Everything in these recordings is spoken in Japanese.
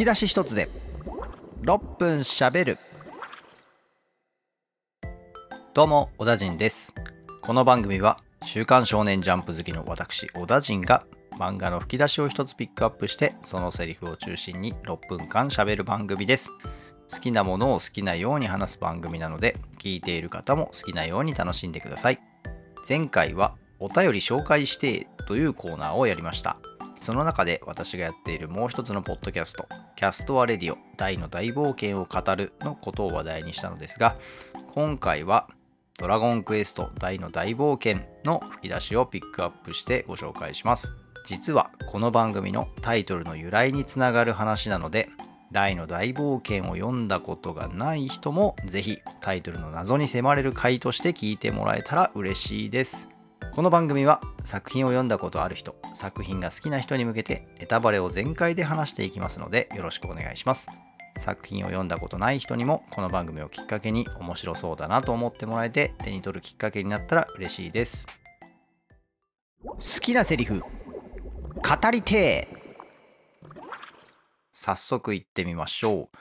き出し一つで6分しゃべる。どうも小田陣です。この番組は週刊少年ジャンプ好きの私小田陣が漫画の吹き出しを一つピックアップしてそのセリフを中心に6分間しゃべる番組です。好きなものを好きなように話す番組なので聞いている方も好きなように楽しんでください。前回はお便り紹介してというコーナーをやりました。その中で私がやっているもう一つのポッドキャストキャストアレディオダイの大冒険を語るのことを話題にしたのですが今回はドラゴンクエストダイの大冒険の吹き出しをピックアップしてご紹介します。実はこの番組のタイトルの由来につながる話なのでダイの大冒険を読んだことがない人もぜひタイトルの謎に迫れる回として聞いてもらえたら嬉しいです。この番組は作品を読んだことある人作品が好きな人に向けてネタバレを全開で話していきますのでよろしくお願いします。作品を読んだことない人にもこの番組をきっかけに面白そうだなと思ってもらえて手に取るきっかけになったら嬉しいです。好きなセリフ語りて早速行ってみましょう。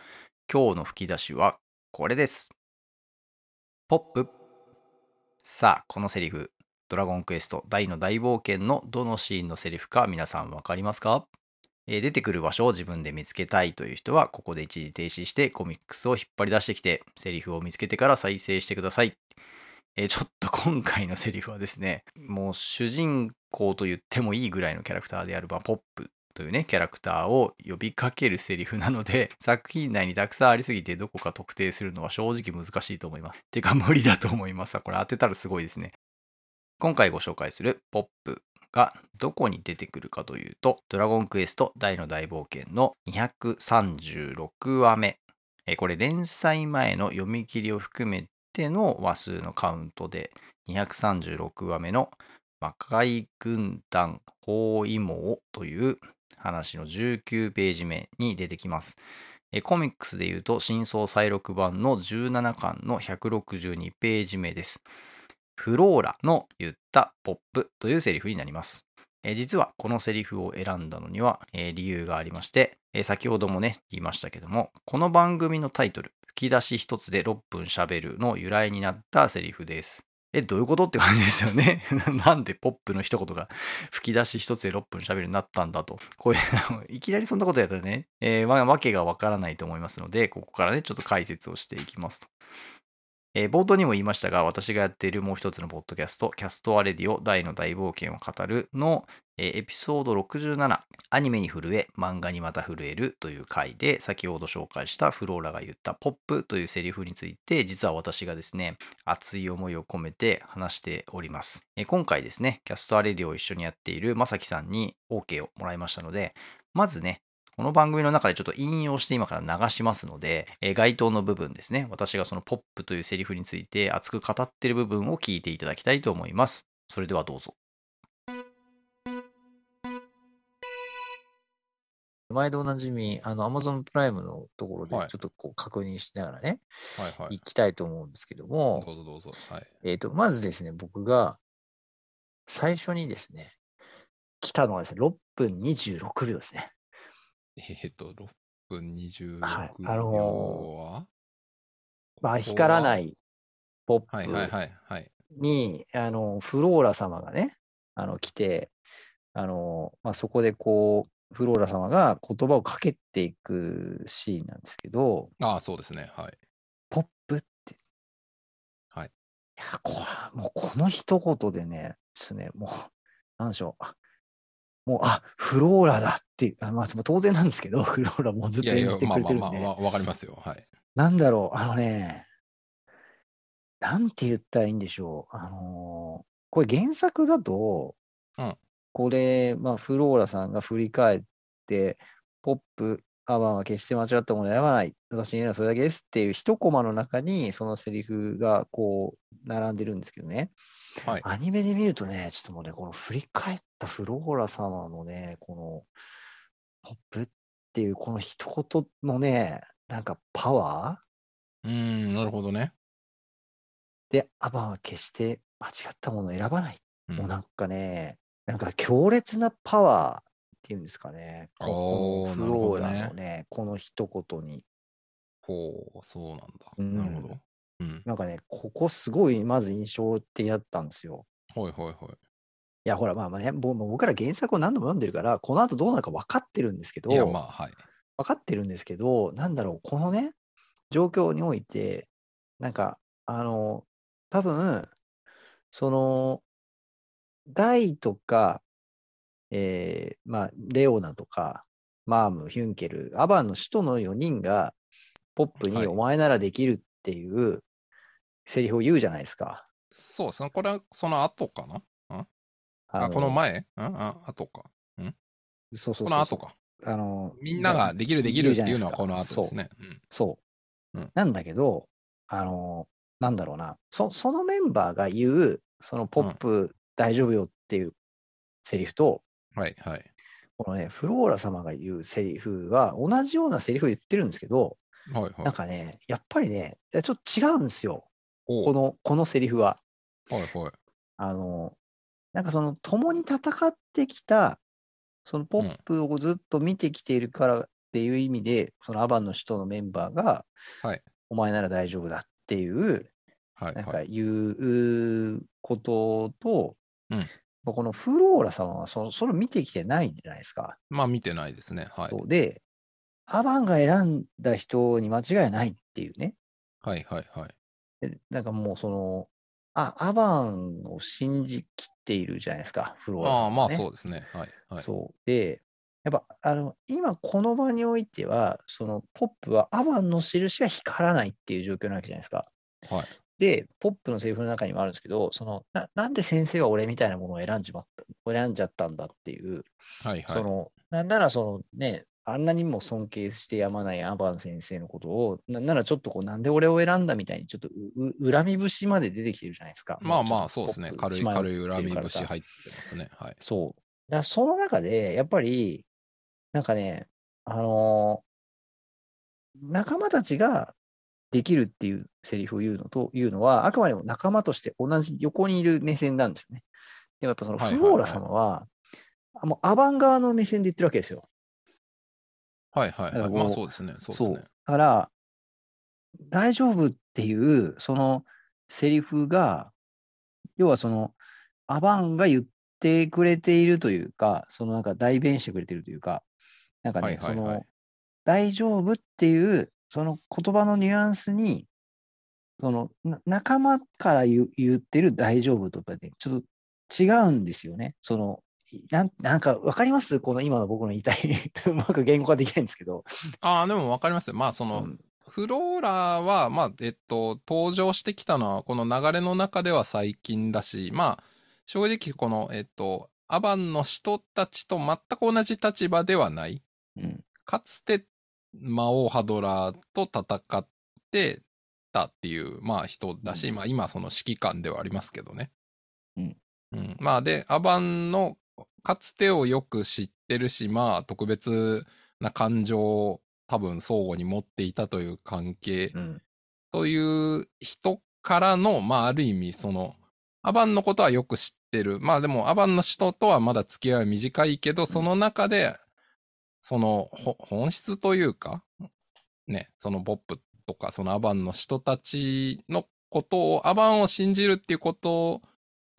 今日の吹き出しはこれです。ポップ。さあこのセリフ。ドラゴンクエスト大の大冒険のどのシーンのセリフか皆さん分かりますか、えー出てくる場所を自分で見つけたいという人はここで一時停止してコミックスを引っ張り出してきてセリフを見つけてから再生してください。えーちょっと今回のセリフはですねもう主人公と言ってもいいぐらいのキャラクターである、まあ、ポップというねキャラクターを呼びかけるセリフなので 作品内にたくさんありすぎてどこか特定するのは正直難しいと思います。てか無理だと思います。これ当てたらすごいですね。今回ご紹介するポップがどこに出てくるかというと、ドラゴンクエスト大の大冒険の236話目。これ連載前の読み切りを含めての話数のカウントで236話目の魔界軍団包囲網という話の19ページ目に出てきます。コミックスでいうと新装再録版の17巻の162ページ目です。フローラの言ったポップというセリフになります。え実はこのセリフを選んだのには、え理由がありまして、え先ほどもね、言いましたけども、この番組のタイトル、吹き出し一つで6分喋るの由来になったセリフです。え、どういうことって感じですよね。なんでポップの一言が吹き出し一つで6分喋るようになったんだと。これ、いう、いきなりそんなことやったらね、えーわけがわからないと思いますので、ここからね、ちょっと解説をしていきますと。えー冒頭にも言いましたが、私がやっているもう一つのポッドキャスト、キャストアレディオダイの大冒険を語るの、えーエピソード67、アニメに震え、漫画にまた震えるという回で、先ほど紹介したフローラが言ったポップというセリフについて、実は私がですね、熱い思いを込めて話しております。えー今回ですね、キャストアレディオを一緒にやっているまさきさんに OK をもらいましたので、まずね、この番組の中でちょっと引用して今から流しますので、えー該当の部分ですね、私がそのポップというセリフについて熱く語っている部分を聞いていただきたいと思います。それではどうぞ。毎度おなじみ、あの、Amazon プライムのところではいちょっとこう確認しながらね、はいはい。行きたいと思うんですけども、どうぞどうぞ。はい。えっ、と、まずですね、僕が最初にですね、来たのはですね、6分26秒ですね。えっ、と、6分26は？い秒あのは、まあ、光らないポッはいはいプはいはい。に、あの、フローラ様がね、あの、来て、あの、まあ、そこでこう、フローラ様が言葉をかけていくシーンなんですけど、ああ、そうですね。はい。ポップって。はい。いや、こもうこの一言でね、ですね、もう、なんでしょう。あもう、あ、フローラだっていう、あまあ、当然なんですけど、フローラもうずっいやいやと演じ、てまあまあくれてるんで、まあわ、わかりますよ。はい。なんだろう、あのね、なんて言ったらいいんでしょう。あのーこれ原作だと、うんこれ、まあ、フローラさんが振り返って、ポップ、アバンは決して間違ったものを選ばない。私に言うのはそれだけですっていう一コマの中に、そのセリフがこう、並んでるんですけどね。はい。アニメで見るとね、ちょっともうね、この振り返ったフローラ様のね、この、ポップっていうこの一言のね、なんかパワー？うーん、なるほどね。で、アバンは決して間違ったものを選ばない。うんもうなんかね、なんか強烈なパワーっていうんですかね。このフローラのね、この一言に。ほう、そうなんだ。うんなるほど。うん。なんかね、ここすごいまず印象的だったんですよ。はいはいはい。いや、ほら、まあまあね、僕ら原作を何度も読んでるから、この後どうなるか分かってるんですけど、いや、まあ、はい。分かってるんですけど、なんだろう、このね、状況において、なんか、あの、多分、その、ダイとか、えーまあ、レオナとか、マーム、ヒュンケル、アバンの首都の4人が、ポップはいにお前ならできるっていうセリフを言うじゃないですか。そうですね。これはその後かな？あのこの前？ん？あ、後か。そうそうそうそうこの後か。あの、みんなができるできるっていうのはこの後ですね。うん。そう。うんなんだけど、あの、なんだろうな、そそのメンバーが言う、そのポップ大丈夫よっていうセリフと、はいはい。このね、フローラ様が言うセリフは同じようなセリフを言ってるんですけど、はいはい。なんかね、やっぱりね、ちょっと違うんですよ。この、このセリフは。はいはい。あの、なんかその、共に戦ってきた、そのポップをずっと見てきているからっていう意味で、そのアバンの首都のメンバーが、はいお前なら大丈夫だっていう、なんかはいうことと、うんこのフローラ様はそそれを見てきてないんじゃないですか。まあ見てないですね。はい。で、アバンが選んだ人に間違いないっていうね。はいはいはい。でなんかもうその、あ、アバンを信じきっているじゃないですか、フローラ様、ね。ああ、まあそうですね。はいはい。そう。で、やっぱ、あの、今この場においては、そのポップはアバンの印が光らないっていう状況なわけじゃないですか。はい。で、ポップのセリフの中にもあるんですけど、その、ななんで先生は俺みたいなものを選んじまった、選んじゃったんだっていう、はいはい。その、なんならそのね、あんなにも尊敬してやまないアバン先生のことを、なんならちょっとこう、なんで俺を選んだみたいに、ちょっとうう恨み節まで出てきてるじゃないですか。まあまあそうですね。軽い暇軽い恨み節入ってますね。はい。そう。だその中で、やっぱり、なんかね、あのー仲間たちができるっていうセリフを言うのというのは、あくまでも仲間として同じ横にいる目線なんですよね。でもやっぱそのはいはいはいフローラ様は、あもうアバン側の目線で言ってるわけですよ。はいはいはい。まあそうですね。そうですね。だから、大丈夫っていう、そのセリフが、要はその、アバンが言ってくれているというか、そのなんか代弁してくれているというか、なんかね、はいはいはいその、大丈夫っていう、その言葉のニュアンスに、その、な仲間から言ってる大丈夫とかね、ちょっと違うんですよね。その、なんなんか、わかります？この今の僕の言いたい、うまく言語化できないんですけど。ああ、でもわかりますよ。まあその、うんフローラは、まあ、えっと、登場してきたのは、この流れの中では最近だし、まあ、正直この、えっと、アバンの人たちと全く同じ立場ではない。うんかつて、魔王ハドラーと戦ってたっていう、まあ人だし、うんまあ今その指揮官ではありますけどね。うん。うん。まあで、アバンのかつてをよく知ってるし、まあ特別な感情を多分相互に持っていたという関係。うん。という人からの、まあある意味その、アバンのことはよく知ってる。まあでもアバンの人とはまだ付き合いは短いけど、その中で、そのほ本質というか、ね、そのポップとかそのアバンの人たちのことを、アバンを信じるっていうこと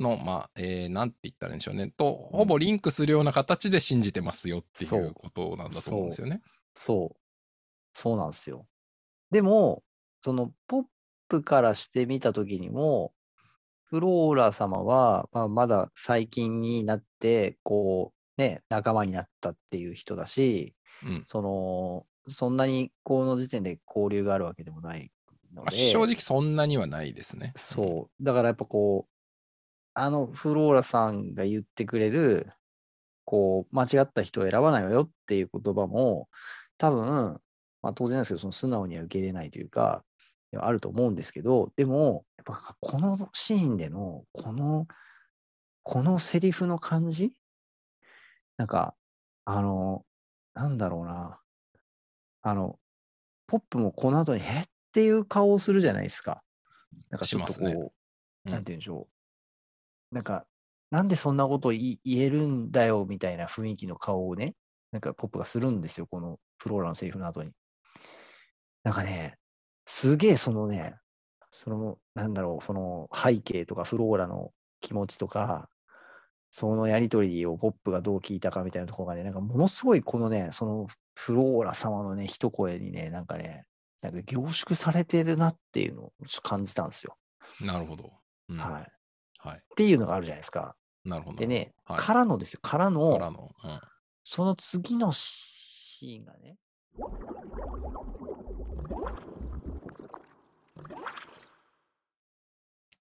の、まあ、えー、なんて言ったらいいんでしょうね。と、ほぼリンクするような形で信じてますよっていそううことなんだと思うんですよね。そう。そうなんですよ。でも、そのポップからしてみたときにも、フローラ様は、まあ、まだ最近になって、こう、ね、仲間になったっていう人だし、うん。その、そんなにこの時点で交流があるわけでもない正直そんなにはないですね。そう。だからやっぱこう、あのフローラさんが言ってくれる、こう、間違った人を選ばないわよっていう言葉も、多分、まあ当然ですけど、その素直には受け入れないというか、あると思うんですけど、でも、やっぱこのシーンでの、この、このセリフの感じ？なんか、あの、なんだろうな。あの、ポップもこの後に、えっていう顔をするじゃないですか。なんかちょっとこう、ねうんなんて言うんでしょう。なんか、なんでそんなこと言えるんだよみたいな雰囲気の顔をね、なんかポップがするんですよ、このフローラのセリフの後に。なんかね、すげえそのね、その、なんだろう、その背景とかフローラの気持ちとか、そのやりとりをポップがどう聞いたかみたいなところがね、なんかものすごいこのね、そのフローラ様のね、一声にね、なんかね、なんか凝縮されてるなっていうのを感じたんですよ。なるほど。うんはい。っはい。ていうのがあるじゃないですか。なるほど。でね、はいからのですよ、からの、からの。うん。その次のシーンがね、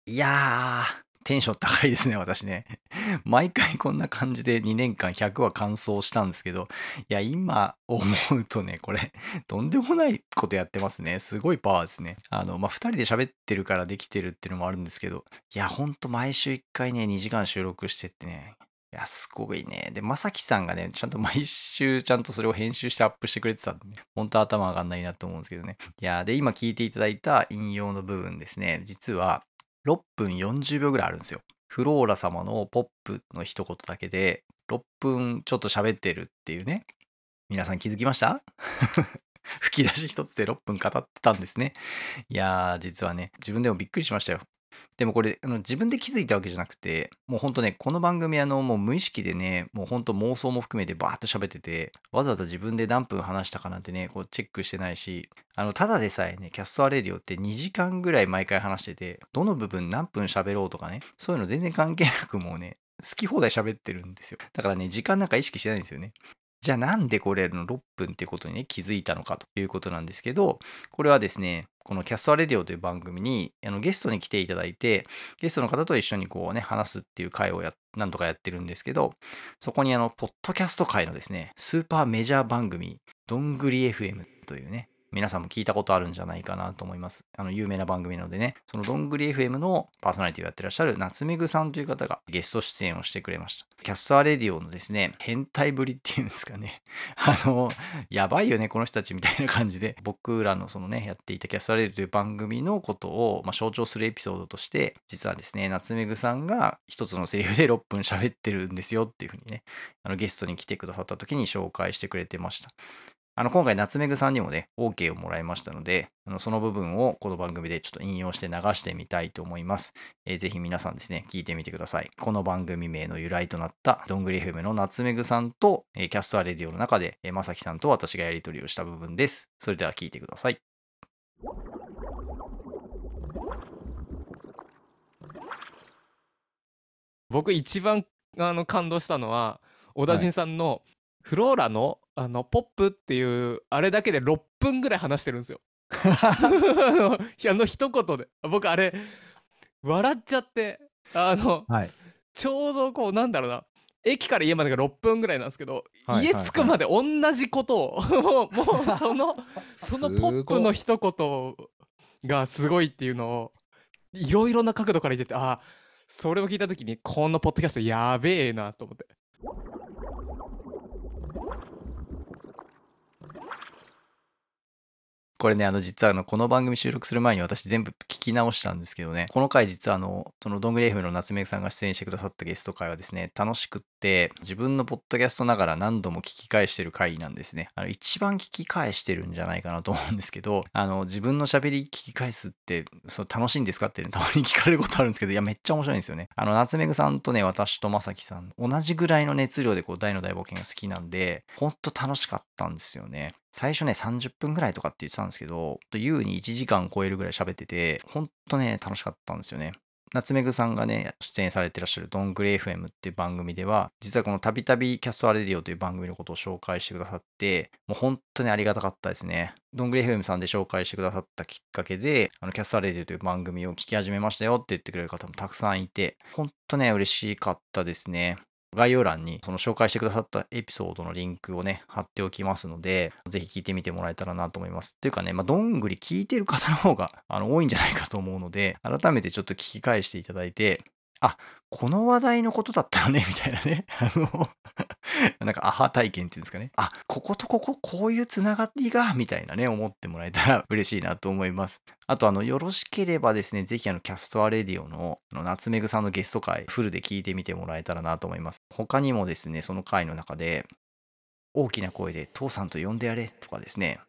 いやー、テンション高いですね、私ね。毎回こんな感じで2年間100話完走したんですけど、いや、今思うとね、これ、とんでもないことやってますね。すごいパワーですね。あの、まあ、2人で喋ってるからできてるっていうのもあるんですけど、いや、ほんと毎週1回ね、2時間収録してってね、いや、すごいね。で、まさきさんがね、ちゃんと毎週ちゃんとそれを編集してアップしてくれてたんで、ね、本当頭上がんないなと思うんですけどね。いや、で、今聞いていただいた引用の部分ですね、実は6分40秒ぐらいあるんですよ。フローラ様のポップの一言だけで、6分ちょっと喋ってるっていうね。皆さん気づきました？吹き出し一つで6分語ってたんですね。いやー、実はね、自分でもびっくりしましたよ。でもこれあの自分で気づいたわけじゃなくてもうほんとねこの番組あのもう無意識でねもうほんと妄想も含めてバーッと喋っててわざわざ自分で何分話したかなんてねこうチェックしてないしあのただでさえねキャストアレディオって2時間ぐらい毎回話しててどの部分何分喋ろうとかねそういうの全然関係なくもうね好き放題喋ってるんですよ。だからね時間なんか意識してないんですよね。じゃあなんでこれの6分ってことにね気づいたのかということなんですけどこれはですねこのキャストアレディオという番組にあのゲストに来ていただいてゲストの方と一緒にこうね話すっていう回を何度かやってるんですけどそこにあのポッドキャスト界のですねスーパーメジャー番組どんぐり FM というね皆さんも聞いたことあるんじゃないかなと思います。あの有名な番組なのでね、そのどんぐり FM のパーソナリティをやってらっしゃるなつめぐさんという方がゲスト出演をしてくれました。キャストアレディオのですね、変態ぶりっていうんですかね。あの、やばいよね、この人たちみたいな感じで、僕らのそのね、やっていたキャストアレディオという番組のことを、まあ、象徴するエピソードとして、実はですね、なつめぐさんが一つのセリフで6分喋ってるんですよっていうふうにね、あのゲストに来てくださった時に紹介してくれてました。あの今回、なつめぐさんにもね、OK をもらいましたので、あのその部分をこの番組でちょっと引用して流してみたいと思います。えーぜひ皆さんですね、聞いてみてください。この番組名の由来となった、どんぐり FM のなつめぐさんと、えーキャストアレディオの中で、えーまさきさんと私がやり取りをした部分です。それでは聞いてください。僕一番あの感動したのは小田陣さんのフローラのあのポップっていうあれだけで6分ぐらい話してるんですよ。あの一言で僕あれ笑っちゃってあのはい。ちょうどこうなんだろうな駅から家までが6分ぐらいなんですけど、はい家着くまで同じことを もうもうその そのポップの一言がすごいっていうのをいろいろな角度から言っててああそれを聞いた時にこのポッドキャストやべえなと思ってこれね、あの、実はあの、この番組収録する前に私全部聞き直したんですけどね、この回実はあの、そのどんぐり FM の夏目さんが出演してくださったゲスト会はですね、楽しくって、自分のポッドキャストながら何度も聞き返してる回なんですね。あの、一番聞き返してるんじゃないかなと思うんですけど、あの、自分の喋り聞き返すって、そう楽しいんですかってね、たまに聞かれることあるんですけど、いや、めっちゃ面白いんですよね。あの、夏目さんとね、私とまさきさん、同じぐらいの熱量でこう、大の大冒険が好きなんで、ほんと楽しかったんですよね。最初ね、30分ぐらいとかって言ってたんですけど、優に1時間超えるぐらい喋ってて、ほんとね、楽しかったんですよね。なつめぐさんがね、出演されてらっしゃるドングレ FM っていう番組では、実はこのたびたびキャストアレディオという番組のことを紹介してくださって、もう本当にありがたかったですね。ドングレ FM さんで紹介してくださったきっかけで、あのキャストアレディオという番組を聞き始めましたよって言ってくれる方もたくさんいて、本当ね、嬉しかったですね。概要欄にその紹介してくださったエピソードのリンクをね、貼っておきますので、ぜひ聞いてみてもらえたらなと思います。というかね、まあ、どんぐり聞いてる方の方があの多いんじゃないかと思うので、改めてちょっと聞き返していただいて、あ、この話題のことだったのね、みたいなね。あの、なんかアハ体験っていうんですかね。あ、こことここ、こういうつながりが、みたいなね、思ってもらえたら 嬉しいなと思います。あと、あの、よろしければですね、ぜひ、あの、キャストアレディオの、のなつめぐさんのゲスト回、フルで聞いてみてもらえたらなと思います。他にもですね、その回の中で、大きな声で父さんと呼んでやれとかですね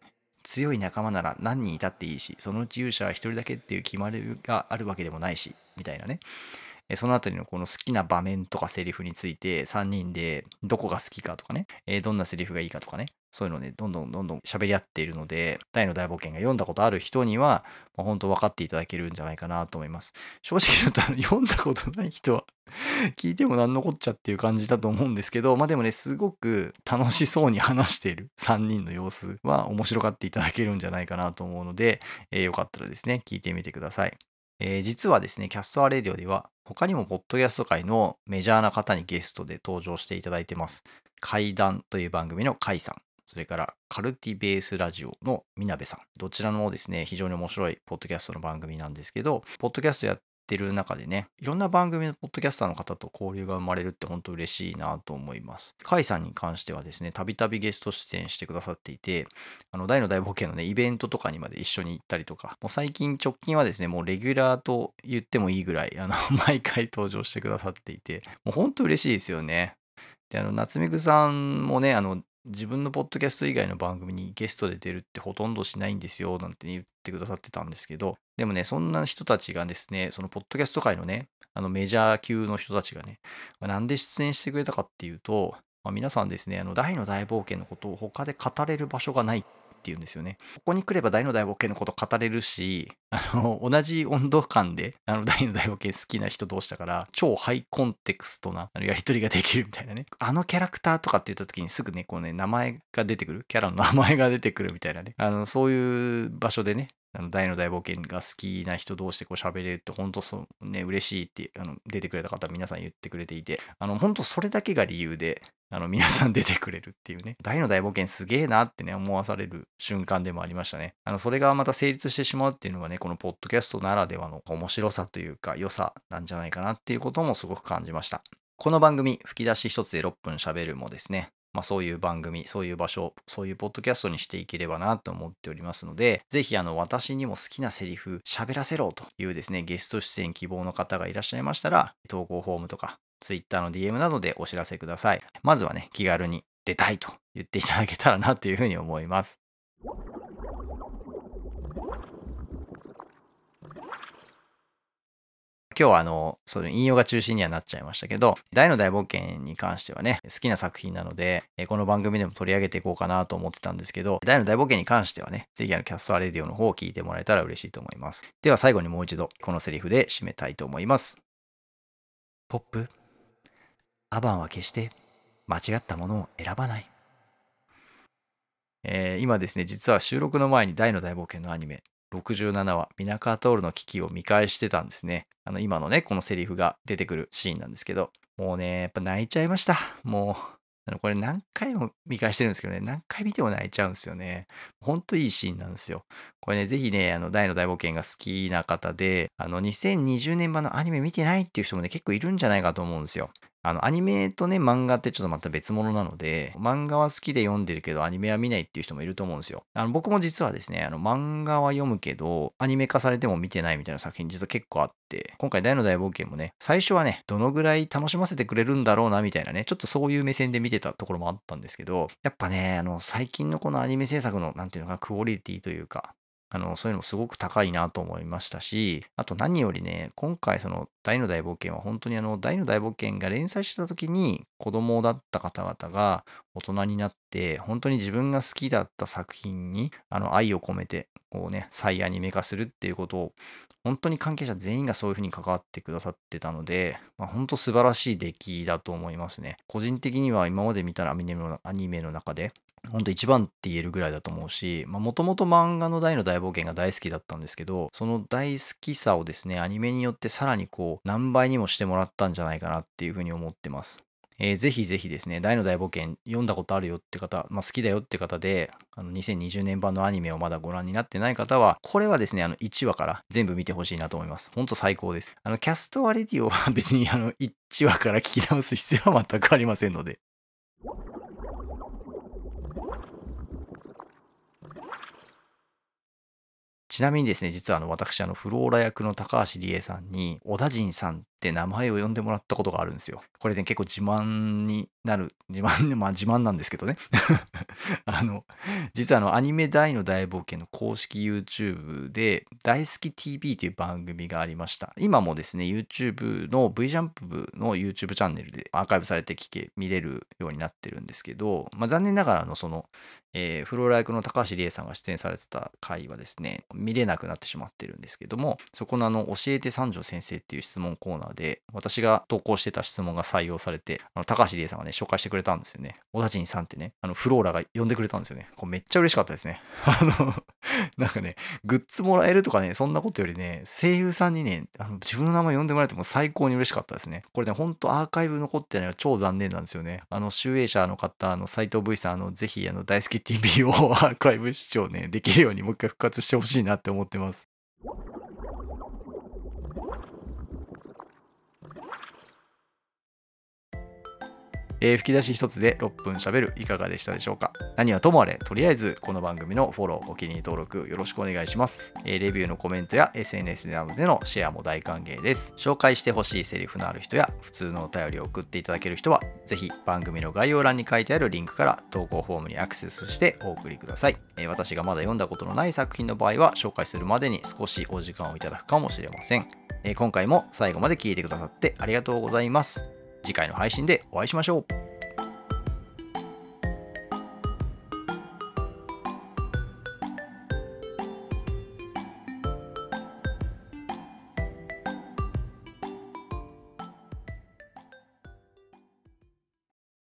強い仲間なら何人いたっていいしそのうち勇者は1人だけっていう決まりがあるわけでもないしみたいなねそのあたりのこの好きな場面とかセリフについて3人でどこが好きかとかね、えどんなセリフがいいかとかね。そういうのをねどんどんどんどん喋り合っているので大の大冒険が読んだことある人には、まあ、本当分かっていただけるんじゃないかなと思います。正直言うと 読んだことない人は聞いても何のこっちゃっていう感じだと思うんですけどまあでもねすごく楽しそうに話している3人の様子は面白がっていただけるんじゃないかなと思うので、えーよかったらですね聞いてみてください。えー実はですね、キャストアレディオでは、他にもポッドキャスト界のメジャーな方にゲストで登場していただいてます。怪談という番組のカイさん、それからカルティベースラジオのみなべさん、どちらもですね、非常に面白いポッドキャストの番組なんですけど、ポッドキャストやってる中でね、いろんな番組のポッドキャスターの方と交流が生まれるって本当嬉しいなと思います。カイさんに関してはですね、たびたびゲスト出演してくださっていて、あの大の大冒険のね、イベントとかにまで一緒に行ったりとか、もう最近直近はですね、もうレギュラーと言ってもいいぐらい、あの、毎回登場してくださっていて、もう本当嬉しいですよね。で、あの、夏目ぐさんもね、あの、自分のポッドキャスト以外の番組にゲストで出るってほとんどしないんですよ、なんて言ってくださってたんですけど、でもね、そんな人たちがですね、そのポッドキャスト界のね、あのメジャー級の人たちがね、なんで出演してくれたかっていうと、まあ、皆さんですね、あの大の大冒険のことを他で語れる場所がない。っっていうんですよね。ここに来れば大の大冒険のこと語れるし、あの同じ温度感であの大の大冒険好きな人同士だから、超ハイコンテクストなあのやりとりができるみたいなね。あのキャラクターとかって言った時にすぐね、こうね、名前が出てくる、キャラの名前が出てくるみたいなね。あのそういう場所でね、あの大の大冒険が好きな人同士でこう喋れるって本当そうね嬉しいってあの出てくれた方皆さん言ってくれていてあの本当それだけが理由であの皆さん出てくれるっていうね。大の大冒険すげえなってね思わされる瞬間でもありましたね。あのそれがまた成立してしまうっていうのがねこのポッドキャストならではの面白さというか良さなんじゃないかなっていうこともすごく感じました。この番組吹き出し一つで6分喋るもですね。まあ、そういう番組、そういう場所、そういうポッドキャストにしていければなと思っておりますので、ぜひあの私にも好きなセリフ喋らせろというですね、ゲスト出演希望の方がいらっしゃいましたら、投稿フォームとか Twitter の DM などでお知らせください。まずはね、気軽に出たいと言っていただけたらなというふうに思います。今日はあの、その引用が中心にはなっちゃいましたけど、ダイの大冒険に関してはね、好きな作品なので、この番組でも取り上げていこうかなと思ってたんですけど、ダイの大冒険に関してはね、ぜひあのキャストアレディオの方を聞いてもらえたら嬉しいと思います。では最後にもう一度、このセリフで締めたいと思います。ポップ、アバンは決して間違ったものを選ばない。えー今ですね、実は収録の前にダイの大冒険のアニメ、67話、ミナカートールの危機を見返してたんですね。あの、今のね、このセリフが出てくるシーンなんですけど、もうね、やっぱ泣いちゃいました。もう、あのこれ何回も見返してるんですけどね、何回見ても泣いちゃうんですよね。ほんといいシーンなんですよ。これね、ぜひね、あの、大の大冒険が好きな方で、あの、2020年版のアニメ見てないっていう人もね、結構いるんじゃないかと思うんですよ。あの、アニメとね、漫画ってちょっとまた別物なので、漫画は好きで読んでるけど、アニメは見ないっていう人もいると思うんですよ。あの、僕も実はですね、あの、漫画は読むけど、アニメ化されても見てないみたいな作品実は結構あって、今回大の大冒険もね、最初はね、どのぐらい楽しませてくれるんだろうな、みたいなね、ちょっとそういう目線で見てたところもあったんですけど、やっぱね、あの、最近のこのアニメ制作の、なんていうのか、クオリティというか、あの、そういうのもすごく高いなと思いましたし、あと何よりね、今回その大の大冒険は本当にあの、大の大冒険が連載してた時に子供だった方々が大人になって、本当に自分が好きだった作品にあの愛を込めて、こうね、再アニメ化するっていうことを、本当に関係者全員がそういうふうに関わってくださってたので、まあ、本当素晴らしい出来だと思いますね。個人的には今まで見たアニメのアニメの中で、本当一番って言えるぐらいだと思うし、もともと漫画のダイの大冒険が大好きだったんですけど、その大好きさをですね、アニメによってさらにこう、何倍にもしてもらったんじゃないかなっていうふうに思ってます。えーぜひぜひですね、ダイの大冒険読んだことあるよって方、まあ、好きだよって方で、あの2020年版のアニメをまだご覧になってない方は、これはですね、あの1話から全部見てほしいなと思います。ほんと最高です。あの、キャストアレディオは別にあの1話から聞き直す必要は全くありませんので。ちなみにですね、実はあの私、あのフローラ役の高橋理恵さんに、小田陣さんって名前を呼んでもらったことがあるんですよ。これね、結構自慢になる、自慢、まあ自慢なんですけどね。あの、実はあの、アニメ大の大冒険の公式 YouTube で、大好き TV という番組がありました。今もですね、YouTube の V ジャンプ部の YouTube チャンネルでアーカイブされて聞け、見れるようになってるんですけど、まあ残念ながらの、その、えーフローラ役の高橋理恵さんが出演されてた回はですね、見れなくなってしまってるんですけども、そこのあの、教えて三条先生っていう質問コーナーで、私が投稿してた質問が採用されて、あの高橋理恵さんがね、紹介してくれたんですよね。小田陣さんってね、あの、フローラが呼んでくれたんですよね。これめっちゃ嬉しかったですね。あの、なんかね、グッズもらえるとかね、そんなことよりね、声優さんにね、あの自分の名前呼んでもらえても最高に嬉しかったですね。これね、ほんとアーカイブ残ってないのが超残念なんですよね。あの、集英社の方、あの、斎藤 V さん、あの、ぜひ、あの、大好き TV を アーカイブ視聴ね、できるようにもう一回復活してほしいなって思ってます。えー吹き出し一つで6分喋るいかがでしたでしょうか？何はともあれとりあえずこの番組のフォローお気に入り登録よろしくお願いします、えーレビューのコメントや SNS などでのシェアも大歓迎です。紹介してほしいセリフのある人や普通のお便りを送っていただける人はぜひ番組の概要欄に書いてあるリンクから投稿フォームにアクセスしてお送りください、えー私がまだ読んだことのない作品の場合は紹介するまでに少しお時間をいただくかもしれません、えー今回も最後まで聞いてくださってありがとうございます。次回の配信でお会いしましょう。